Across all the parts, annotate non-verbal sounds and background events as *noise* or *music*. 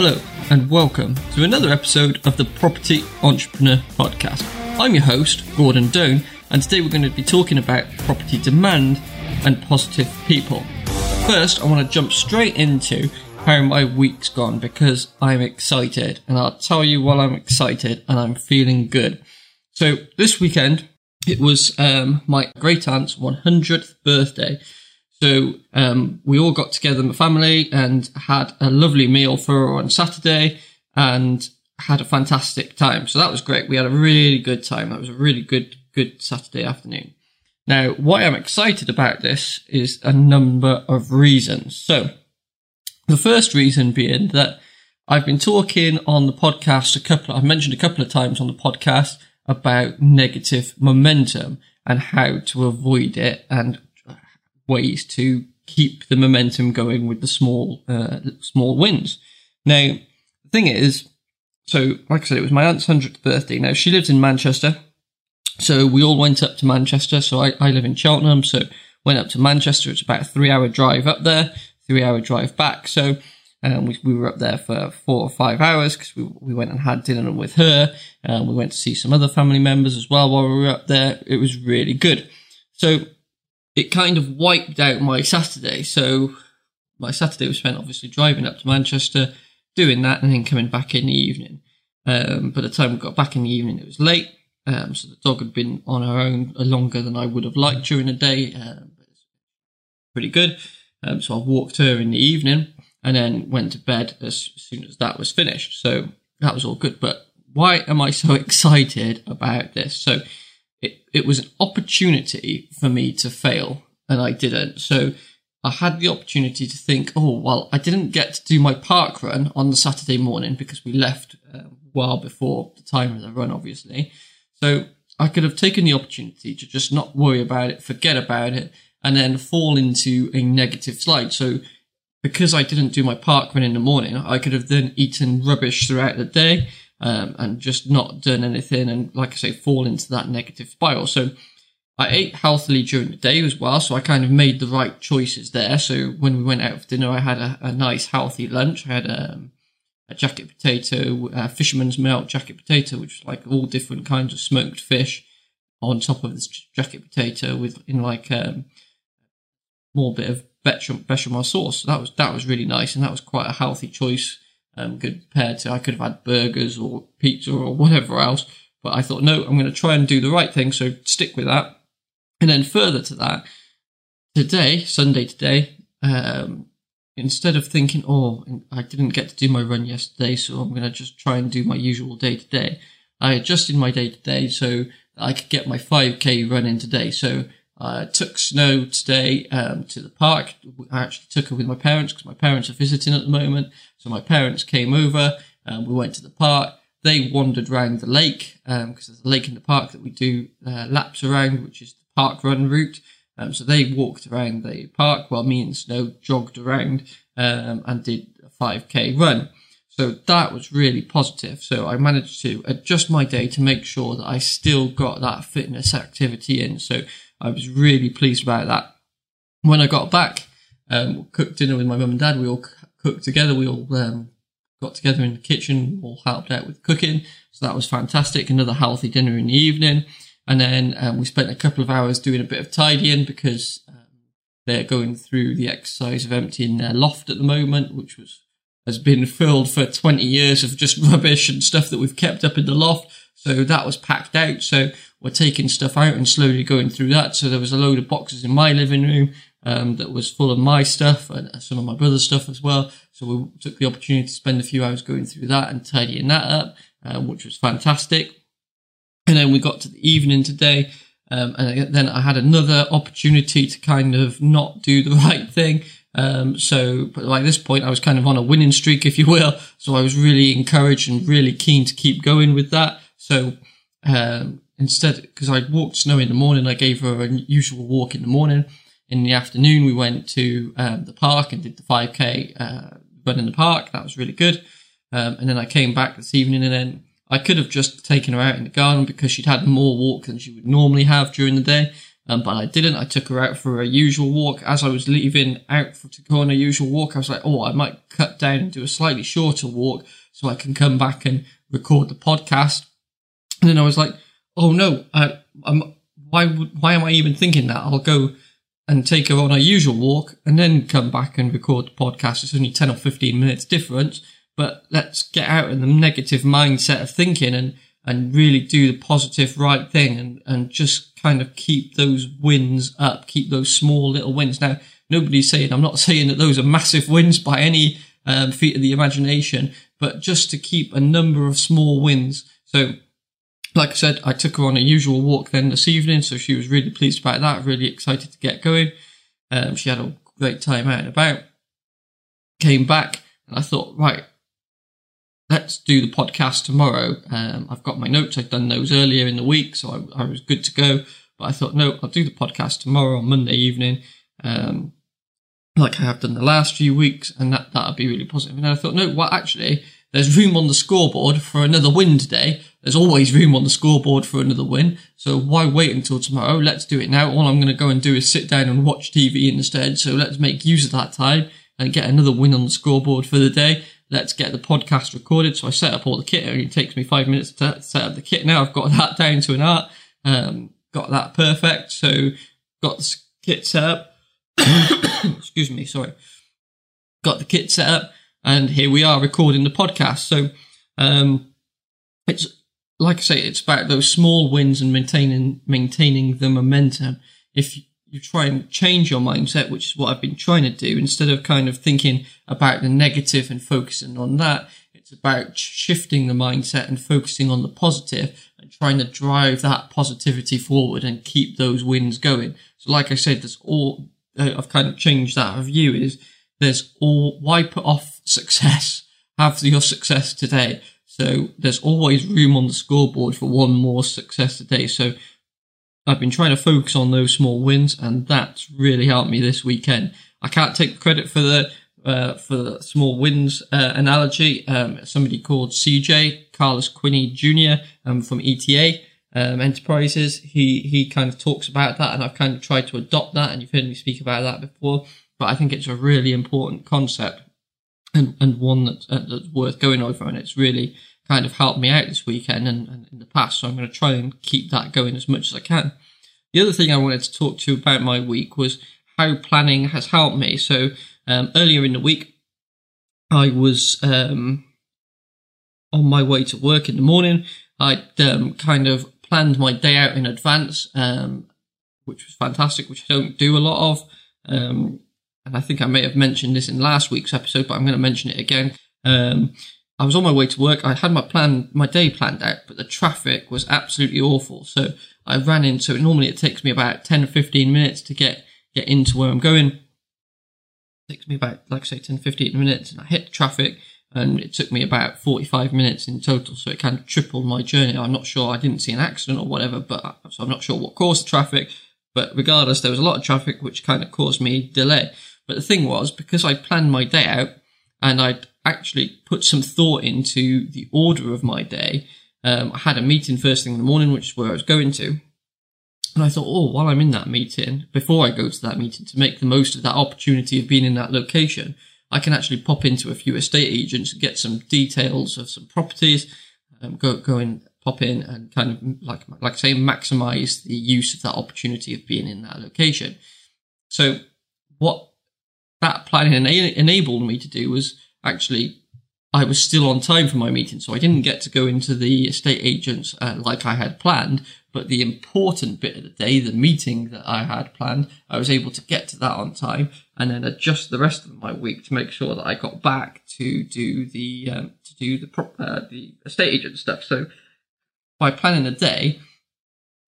Hello, and welcome to another episode of the Property Entrepreneur Podcast. I'm your host, Gordon Doan, and today we're going to be talking about property demand and positive people. First, I want to jump straight into how my week's gone because I'm excited, and I'll tell you while I'm excited and I'm feeling good. So, this weekend, it was um, my great aunt's 100th birthday. So um, we all got together, my family, and had a lovely meal for her on Saturday, and had a fantastic time. So that was great. We had a really good time. That was a really good, good Saturday afternoon. Now, why I'm excited about this is a number of reasons. So, the first reason being that I've been talking on the podcast a couple, I've mentioned a couple of times on the podcast about negative momentum and how to avoid it and ways to keep the momentum going with the small, uh, small wins. Now, the thing is, so like I said, it was my aunt's 100th birthday. Now, she lives in Manchester. So we all went up to Manchester. So I, I live in Cheltenham. So went up to Manchester. It's about a three hour drive up there, three hour drive back. So um, we, we were up there for four or five hours because we, we went and had dinner with her. Um, we went to see some other family members as well while we were up there. It was really good. So it kind of wiped out my Saturday. So my Saturday was spent obviously driving up to Manchester, doing that, and then coming back in the evening. Um, by the time we got back in the evening, it was late. Um, so the dog had been on her own longer than I would have liked during the day. Um, pretty good. Um, so I walked her in the evening and then went to bed as soon as that was finished. So that was all good. But why am I so *laughs* excited about this? So it, it was an opportunity for me to fail and I didn't. So I had the opportunity to think, oh, well, I didn't get to do my park run on the Saturday morning because we left uh, well before the time of the run, obviously. So I could have taken the opportunity to just not worry about it, forget about it, and then fall into a negative slide. So because I didn't do my park run in the morning, I could have then eaten rubbish throughout the day um, and just not done anything and, like I say, fall into that negative spiral. So I ate healthily during the day as well, so I kind of made the right choices there. So when we went out for dinner, I had a, a nice healthy lunch. I had um, a jacket potato, a fisherman's melt jacket potato, which is like all different kinds of smoked fish on top of this jacket potato with in like um, more bit of bechamel sauce. So that was that was really nice, and that was quite a healthy choice um, compared to I could have had burgers or pizza or whatever else. But I thought, no, I'm going to try and do the right thing, so stick with that. And then further to that, today, Sunday today, um, instead of thinking, oh, I didn't get to do my run yesterday, so I'm going to just try and do my usual day to day, I adjusted my day to day so I could get my 5k run in today. So I took Snow today um, to the park. I actually took her with my parents because my parents are visiting at the moment. So my parents came over. Um, we went to the park. They wandered around the lake because um, there's a lake in the park that we do uh, laps around, which is the park run route. Um, so they walked around the park while me and Snow jogged around um, and did a 5k run. So that was really positive. So I managed to adjust my day to make sure that I still got that fitness activity in. So I was really pleased about that. When I got back, um, cooked dinner with my mum and dad. We all cooked together. We all um, got together in the kitchen, all helped out with cooking. So that was fantastic. Another healthy dinner in the evening. And then um, we spent a couple of hours doing a bit of tidying because um, they're going through the exercise of emptying their loft at the moment, which was has been filled for 20 years of just *laughs* rubbish and stuff that we've kept up in the loft. So that was packed out. So we're taking stuff out and slowly going through that. So there was a load of boxes in my living room um, that was full of my stuff and some of my brother's stuff as well. So we took the opportunity to spend a few hours going through that and tidying that up, uh, which was fantastic. And then we got to the evening today. Um, and then I had another opportunity to kind of not do the *laughs* right thing. Um, so, but like this point, I was kind of on a winning streak, if you will. So I was really encouraged and really keen to keep going with that. So, um, instead, because I walked Snow in the morning, I gave her a usual walk in the morning. In the afternoon, we went to um, the park and did the 5k uh, run in the park. That was really good. Um, and then I came back this evening, and then I could have just taken her out in the garden because she'd had more walk than she would normally have during the day. Um, but I didn't. I took her out for a usual walk. As I was leaving out for, to go on a usual walk, I was like, oh, I might cut down and do a slightly shorter walk so I can come back and record the podcast. And then I was like, oh no, I, I'm, why, why am I even thinking that? I'll go and take her on a usual walk and then come back and record the podcast. It's only 10 or 15 minutes difference, but let's get out of the negative mindset of thinking and, and really do the positive right thing and, and just kind of keep those wins up, keep those small little wins. Now, nobody's saying, I'm not *laughs* saying that those are massive wins by any um, feat of the imagination, but just to keep a number of small wins. So, like I said, I took her on a usual walk then this evening, so she was really pleased about that, really excited to get going. Um, she had a great time out and about. Came back, and I thought, right, let's do the podcast tomorrow. Um, I've got my notes. I've done those earlier in the week, so I, I, was good to go. But I thought, no, I'll do the podcast tomorrow on Monday evening, um, like I have done the last few weeks, and that that'll be really positive. And then I thought, no, well, actually, there's room on the scoreboard for another win today. There's always room on the scoreboard for another win. So why wait until tomorrow? Let's do it now. All I'm going to go and do is sit down and watch TV instead. So let's make use of that time and get another win on the scoreboard for the day let's get the podcast recorded. So I set up all the kit. It only takes me five minutes to set up the kit. Now I've got *laughs* that down to an art. Um, got that perfect. So got the kit set up. *coughs* Excuse me. Sorry. Got the kit set up and here we are recording the podcast. So, um, it's like I say, it's about those small wins and maintaining, maintaining the momentum. If you try and change your mindset, which is what I've been trying to do. Instead of kind of thinking about the negative and focusing on that, it's about shifting the mindset and focusing on the positive and trying to drive that positivity forward and keep those wins going. So, like I said, there's all, uh, I've kind of changed that view is there's all, why put off success? *laughs* Have your success today. So there's always room on the scoreboard for one more success today. So I've been trying to focus on those small wins, and that's really helped me this weekend. I can't take credit for the uh, for the small wins uh, analogy. Um, somebody called CJ Carlos Quinney Jr. Um, from ETA um, Enterprises. He he kind of talks about that, and I've kind of tried to adopt that. And you've heard me speak about that before, but I think it's a really important concept and and one that's, uh, that's worth going over. And it's really kind of helped me out this weekend and, and in the past. So I'm going to try and keep that going as much as I can. The other thing I wanted to talk to you about my week was how planning has helped me. So um, earlier in the week, I was um, on my way to work in the morning. I'd um, kind of planned my day out in advance, um, which was fantastic, which I don't do a lot of. And I think I may have mentioned this in last week's episode, but I'm going to mention it again. Um, I was on my way to work. I had my plan, my day planned out, but the traffic was absolutely awful. So I ran into, it. normally it takes me about 10 or 15 minutes to get, get into where I'm going. It takes me about, like I say, 10, 15 minutes and I hit traffic and it took me about 45 minutes in total. So it kind of tripled my journey. I'm not sure. I didn't see an accident or whatever, but so I'm not sure what caused the traffic. But regardless, there was a lot of traffic, which kind of caused me delay. But the thing was, because I planned my day out and I'd actually put some thought into the order of my day. Um, I had a meeting first thing in the morning, which is where I was going to. And I thought, oh, while I'm in that meeting, before I go to that meeting, to make the most of that opportunity of being in that location, I can actually pop into a few estate agents and get some details of some properties, um, go, go and pop in and kind of, like, like I say, maximize the use of that opportunity of being in that location. So what that planning enabled me to do was actually I was still on time for my meeting, so I didn't get to go into the estate agents uh, like I had planned. But the important bit of the day, the meeting that I had planned, I was able to get to that on time and then adjust the rest of my week to make sure that I got back to do the um, to do the prop, uh, the estate agent stuff. So by planning a day,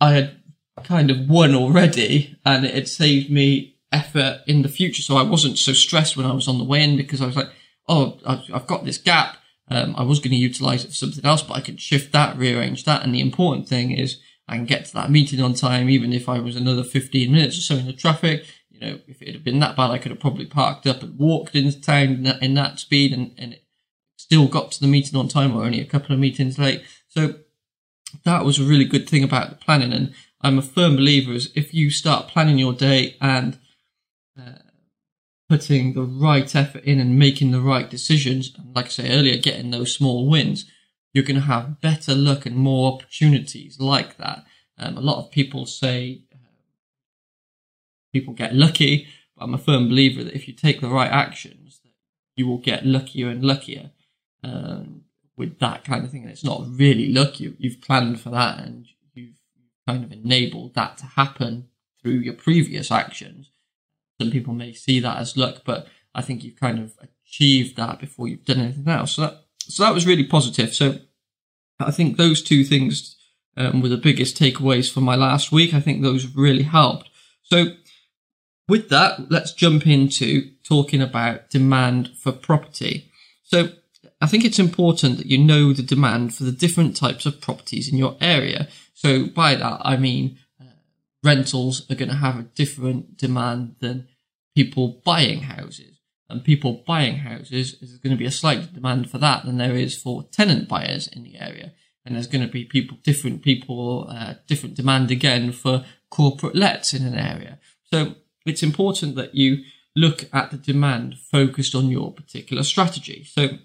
I had kind of won already, and it had saved me effort in the future. So I wasn't so stressed when I was on the way in because I was like oh, I've got this gap. Um, I was going to utilize it for something else, but I can shift that, rearrange that. And the important thing is I can get to that meeting on time, even if I was another 15 minutes or so in the traffic. You know, if it had been that bad, I could have probably parked up and walked into town in that, in that speed and, and still got to the meeting on time or only a couple of meetings late. So that was a really good thing about the planning. And I'm a firm believer is if you start planning your day and uh, putting the right effort in and making the right decisions, and like I say earlier, getting those small wins, you're going to have better luck and more opportunities like that. Um, a lot of people say uh, people get lucky, but I'm a firm believer that if you take the right actions, you will get luckier and luckier um, with that kind of thing. And it's not really luck; you, you've planned for that and you've kind of enabled that to happen through your previous actions. Some people may see that as luck, but I think you've kind of achieved that before you've done anything else. So that so that was really positive. So I think those two things um, were the biggest takeaways for my last week. I think those really helped. So with that, let's jump into talking about demand for property. So I think it's important that you know the demand for the different types of properties in your area. So by that, I mean uh, rentals are going to have a different demand than people buying houses. And people buying houses, there's going to be a slight demand for that than there is for tenant buyers in the area. And there's going to be people, different people, uh, different demand again for corporate lets in an area. So it's important that you look at the demand focused on your particular strategy. So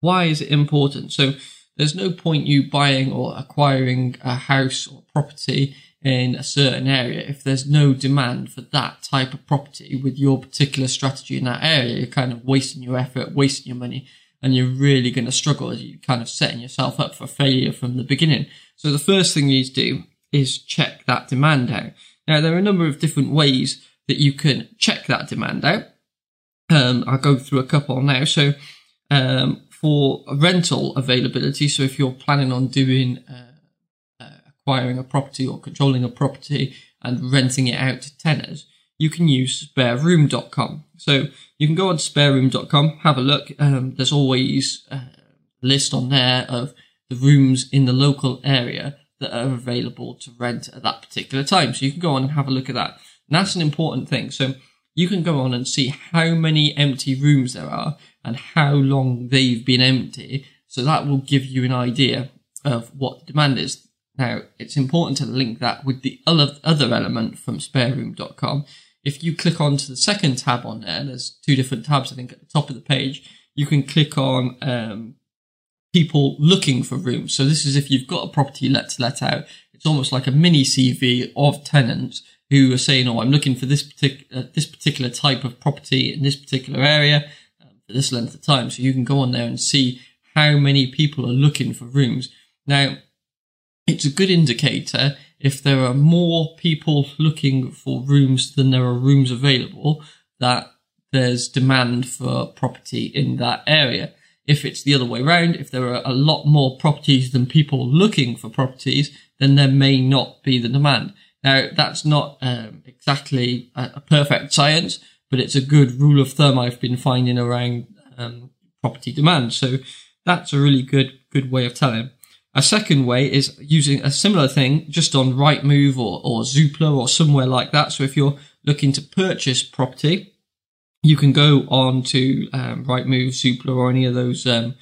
why is it important? So there's no point you buying or acquiring a house or property in a certain area if there's no demand for that type of property with your particular strategy in that area. You're kind of wasting your effort, wasting your money, and you're really going to struggle as you kind of setting yourself up for failure from the beginning. So the first thing you need to do is check that demand out. Now, there are a number of different ways that you can check that demand out. Um, I'll go through a couple now. So, um, for rental availability, so if you're planning on doing, uh, acquiring a property or controlling a property and renting it out to tenants, you can use spareroom.com. So you can go on spareroom.com, have a look. Um, there's always a list on there of the rooms in the local area that are available to rent at that particular time. So you can go on and have a look at that. And that's an important thing. So you can go on and see how many empty rooms there are and how long they've been empty. So that will give you an idea of what the demand is. Now, it's important to link that with the other element from spareroom.com. If you click onto the second tab on there, there's two different tabs, I think, at the top of the page. You can click on um, people looking for rooms. So this is if you've got a property let to let out. It's almost like a mini CV of tenants who are saying, "Oh, I'm looking for this particular uh, this particular type of property in this particular area um, for this length of time." So you can go on there and see how many people are looking for rooms. Now, it's a good indicator if there are more people looking for rooms than there are rooms available that there's demand for property in that area. If it's the other way around, if there are a lot more properties than people looking for properties, then there may not be the demand. Now, that's not um, exactly a, a, perfect science, but it's a good rule of thumb I've been finding around um, property demand. So that's a really good good way of telling. A second way is using a similar thing just on Rightmove or, or Zoopla or somewhere like that. So if you're looking to purchase property, you can go on to um, Rightmove, Zoopla, or any of those um,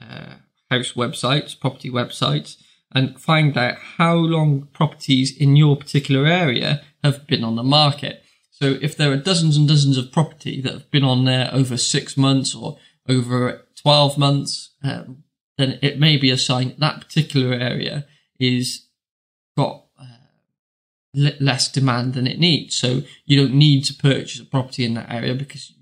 uh, house websites, property websites, and find out how long properties in your particular area have been on the market. So if there are dozens and dozens of property that have been on there over six months or over 12 months, um, then it may be a sign that particular area is got uh, less demand than it needs. So you don't need to purchase a property in that area because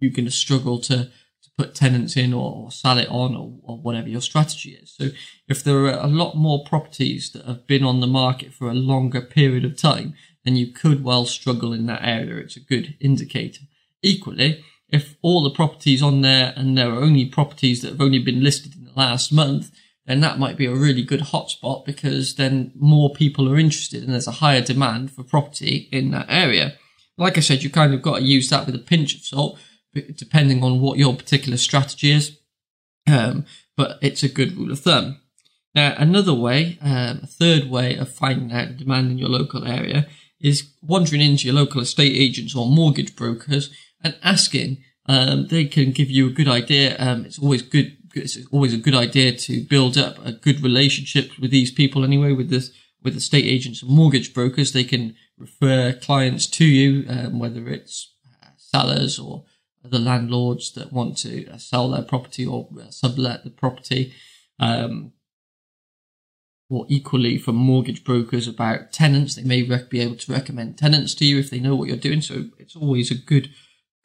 you, are going to struggle to, to put tenants in or, or sell it on or, or, whatever your strategy is. So if there are a lot more properties that have been on the market for a longer period of time, then you could well struggle in that area. It's a good indicator. Equally, if all the properties on there and there are only properties that have only been listed last month, then that might be a really good hotspot because then more people are interested and there's a higher demand for property in that area. Like I said, you kind of got to use that with a pinch of salt, depending on what your particular strategy is. Um, but it's a good rule of thumb. Now, another way, um, a third way of finding out demand in your local area is wandering into your local estate agents or mortgage brokers and asking. Um, they can give you a good idea. Um, it's always good it's always a good idea to build up a good relationship with these people anyway, with this with estate agents and mortgage brokers, they can refer clients to you, um, whether it's uh, sellers or the landlords that want to uh, sell their property or uh, sublet the property. Um, or equally from mortgage brokers about tenants, they may rec- be able to recommend tenants to you if they know what you're doing. So it's always a good,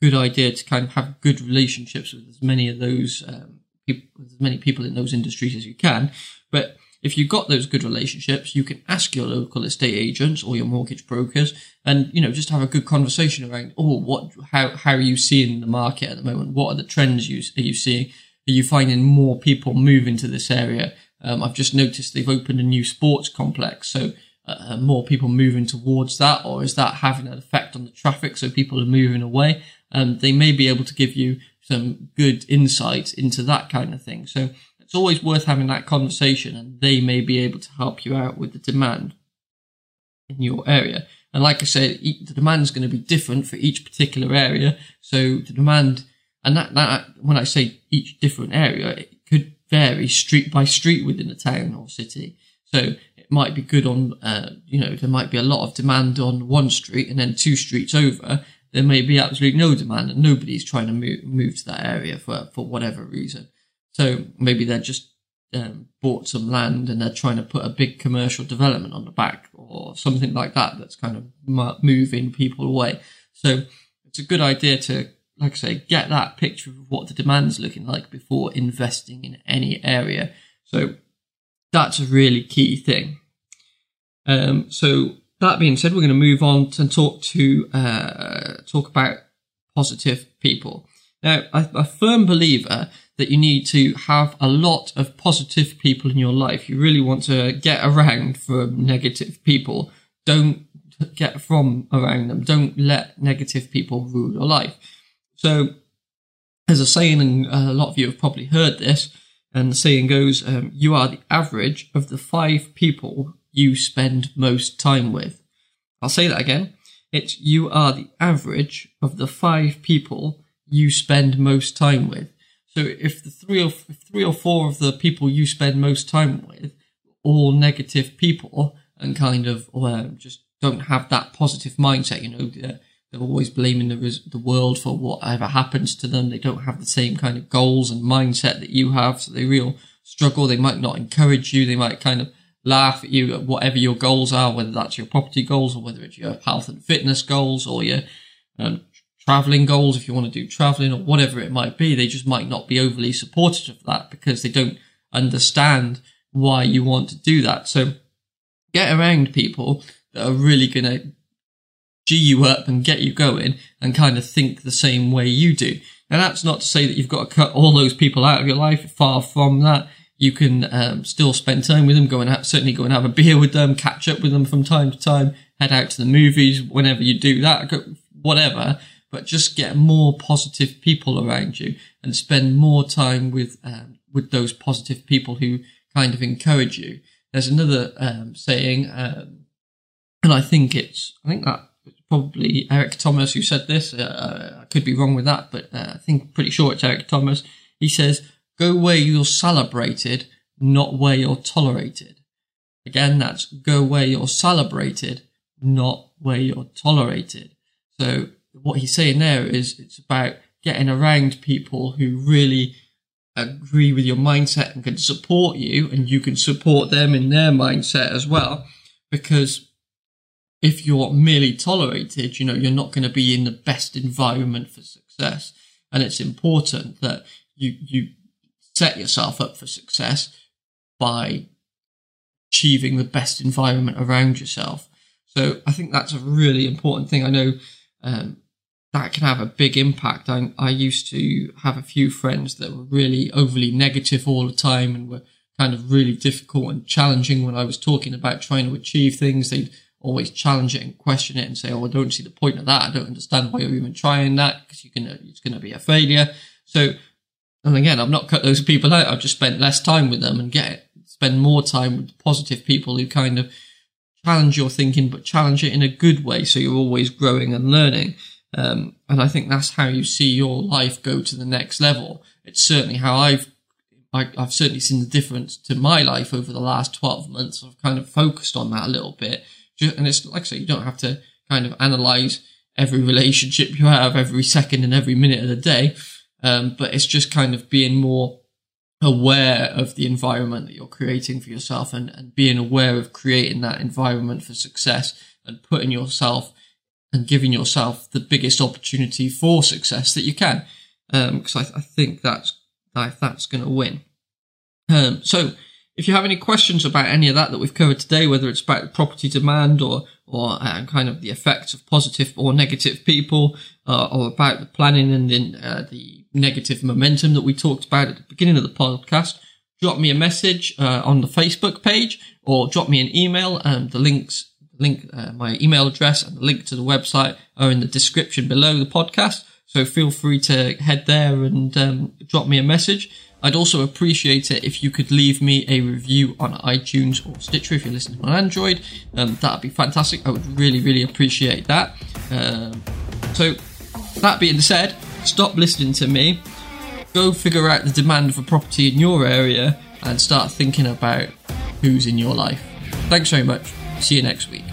good idea to kind of have good relationships with as many of those um, people, as many people in those industries as you can. But if you've got those good relationships, you can ask your local estate agents or your mortgage brokers and, you know, just have a good conversation around, oh, what, how, how are you seeing the market at the moment? What are the trends you, are you seeing? Are you finding more people move into this area? Um, I've just noticed they've opened a new sports complex. So, uh, more people moving towards that, or is that having an effect on the traffic? So people are moving away. Um, they may be able to give you some good insights into that kind of thing. So it's always worth having that conversation and they may be able to help you out with the demand in your area. And like I said, the demand is going to be different for each particular area. So the demand, and that, that, when I say each different area, it could vary street by street within a town or city. So it might be good on, uh, you know, there might be a lot of demand on one street and then two streets over, there may be absolutely no demand and nobody's trying to move, move to that area for, for whatever reason. So maybe they're just um, bought some land and they're trying to put a big commercial development on the back or something like that that's kind of moving people away. So it's a good idea to, like I say, get that picture of what the demand's looking like before investing in any area. So that's a really key thing. Um, so that being said, we're going to move on to talk to uh, talk about positive people. Now, I'm a firm believer that you need to have a lot of positive people in your life. You really want to get around from negative people. Don't get from around them. Don't let negative people rule your life. So, as a saying, and a lot of you have probably heard this, and the saying goes, um, you are the average of the five people you spend most time with. I'll say that again. It's you are the average of the five people you spend most time with. So if the three or three or four of the people you spend most time with, all negative people, and kind of just don't have that positive mindset, you know, they're, they're always blaming the the world for whatever happens to them. They don't have the same kind of goals and mindset that you have, so they real struggle. They might not encourage you. They might kind of laugh at you at whatever your goals are, whether that's your property goals or whether it's your health and fitness goals or your um, traveling goals, if you want to do traveling or whatever it might be, they just might not be overly supportive of that because they don't understand why you want to do that. So get around people that are really going to G you up and get you going and kind of think the same way you do. And that's not to say that you've got to cut all those people out of your life. Far from that. You can um, still spend time with them, go and certainly go and have a *laughs* beer with them, catch up with them from time to time, head out to the movies whenever you do that, whatever but just get more positive people around you and spend more time with um, with those positive people who kind of encourage you. There's another um, saying, um, and I think it's I think that probably Eric Thomas who said this. Uh, I could be wrong with that, but uh, I think pretty sure it's Eric Thomas. He says, "Go where you're celebrated, not where you're tolerated." Again, that's go where you're celebrated, not where you're tolerated. So what he's saying there is it's about getting around people who really agree with your mindset and can support you and you can support them in their mindset as well because if you're merely tolerated you know you're not going to be in the best environment for success and it's important that you you set yourself up for success by achieving the best environment around yourself so i think that's a really important thing i know um, that can have a big impact. I, I used to have a few friends that were really overly negative all the time and were kind of really difficult and challenging when I was talking about trying to achieve things. They'd always challenge it and question it and say, "Oh, I don't see the point of that. I don't understand why you're even trying that because you're gonna it's gonna be a failure." So, and again, I've not cut those people out. I've just spent less time with them and get spend more time with positive people who kind of challenge your thinking, but challenge it in a good way. So you're always growing and learning. Um, and I think that's how you see your life go to the next level. It's certainly how I've I, I've certainly seen the difference to my life over the last 12 months. I've kind of focused on that a little bit. And it's like I say, you don't have to kind of analyze every relationship you have every second and every minute of the day. Um, but it's just kind of being more aware of the environment that you're creating for yourself and, and being aware of creating that environment for success and putting yourself and giving yourself the biggest opportunity for success that you can. Because um, I, I, think that's that, that's going to win. Um, so, if you have any questions about any of that that we've covered today, whether it's about property demand or or uh, kind of the effects of positive or negative people, uh, or about the planning and then uh, the negative momentum that we talked about at the beginning of the podcast, drop me a message uh, on the Facebook page or drop me an email. Um, the links, link, uh, my email address and the link to the website are in the description below the podcast. So feel free to head there and um, drop me a message. I'd also appreciate it if you could leave me a review on iTunes or Stitcher if you're listening on Android. Um, that'd be fantastic. I would really, really appreciate that. Um, so, that being said, stop listening to me. Go figure out the demand for property in your area and start thinking about who's in your life. Thanks very much. See you next week.